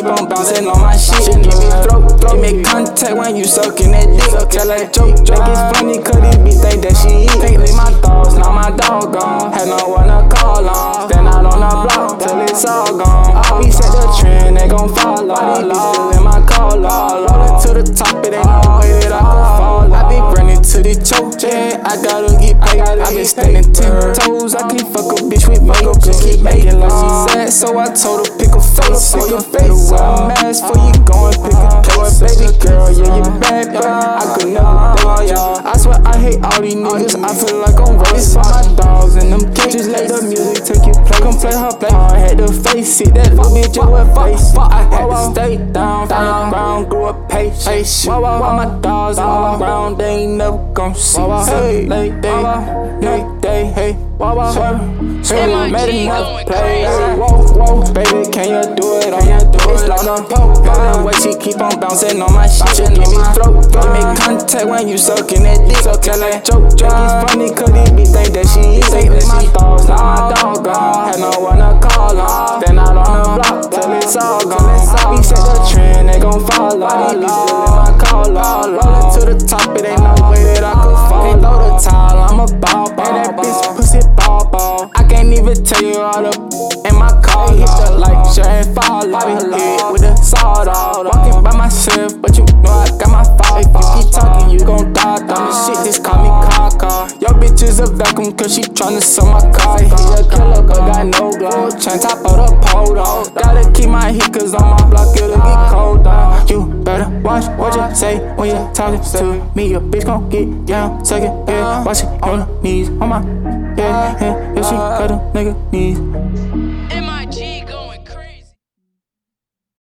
keep on bouncing on my shit. Give me throat, throat. Make contact when you sucking that dick. Tell her joke, joke. It's funny, cause it be think that she eat. Think leave my thoughts, now my dog gone. Had no one to call on. Stand out on the block till it's all gone. We set the trend, they gon' follow. These bitches in my collar. Rolling to the top, it ain't no way that I can fall. I be running to the choke, yeah. I gotta get paid. I been standing ten toes. I can't fuck a bitch with me. Just keep making love. So I told her pick a face. Pick a face. A mask for you go and pick a case. Baby girl, yeah, you bad, but I could never tell y'all. I swear I hate all these niggas. I feel like I'm racist. My dogs and them cages. Let the music take you play. Come play her play. I had to face it. That little bitch with face. I had to stay down, down, ground, grew up patient. Wow, wow, my dogs on the ground, they ain't never gon' see. Hey, late day, day, hey, wow, wow, wow. Hey, MIG made enough play. Whoa, whoa, baby, can you do it on your do it on the poke? The way she keep on bouncing on my shit. Give me throat, throat. Make contact when you sucking that dick. So tell her joke, joke. It's funny, cause it be think that she is. Your a vacuum, cause she tryna sell my car. He a killer, but got no glow. Chain top of the pole. Gotta keep my heat, cause on my block it'll get cold, dog. You better watch what you say when you talking to me. A bitch gon' get down, suck it, yeah. Watch it on her knees, on my, yeah, yeah. If she cut a nigga knees.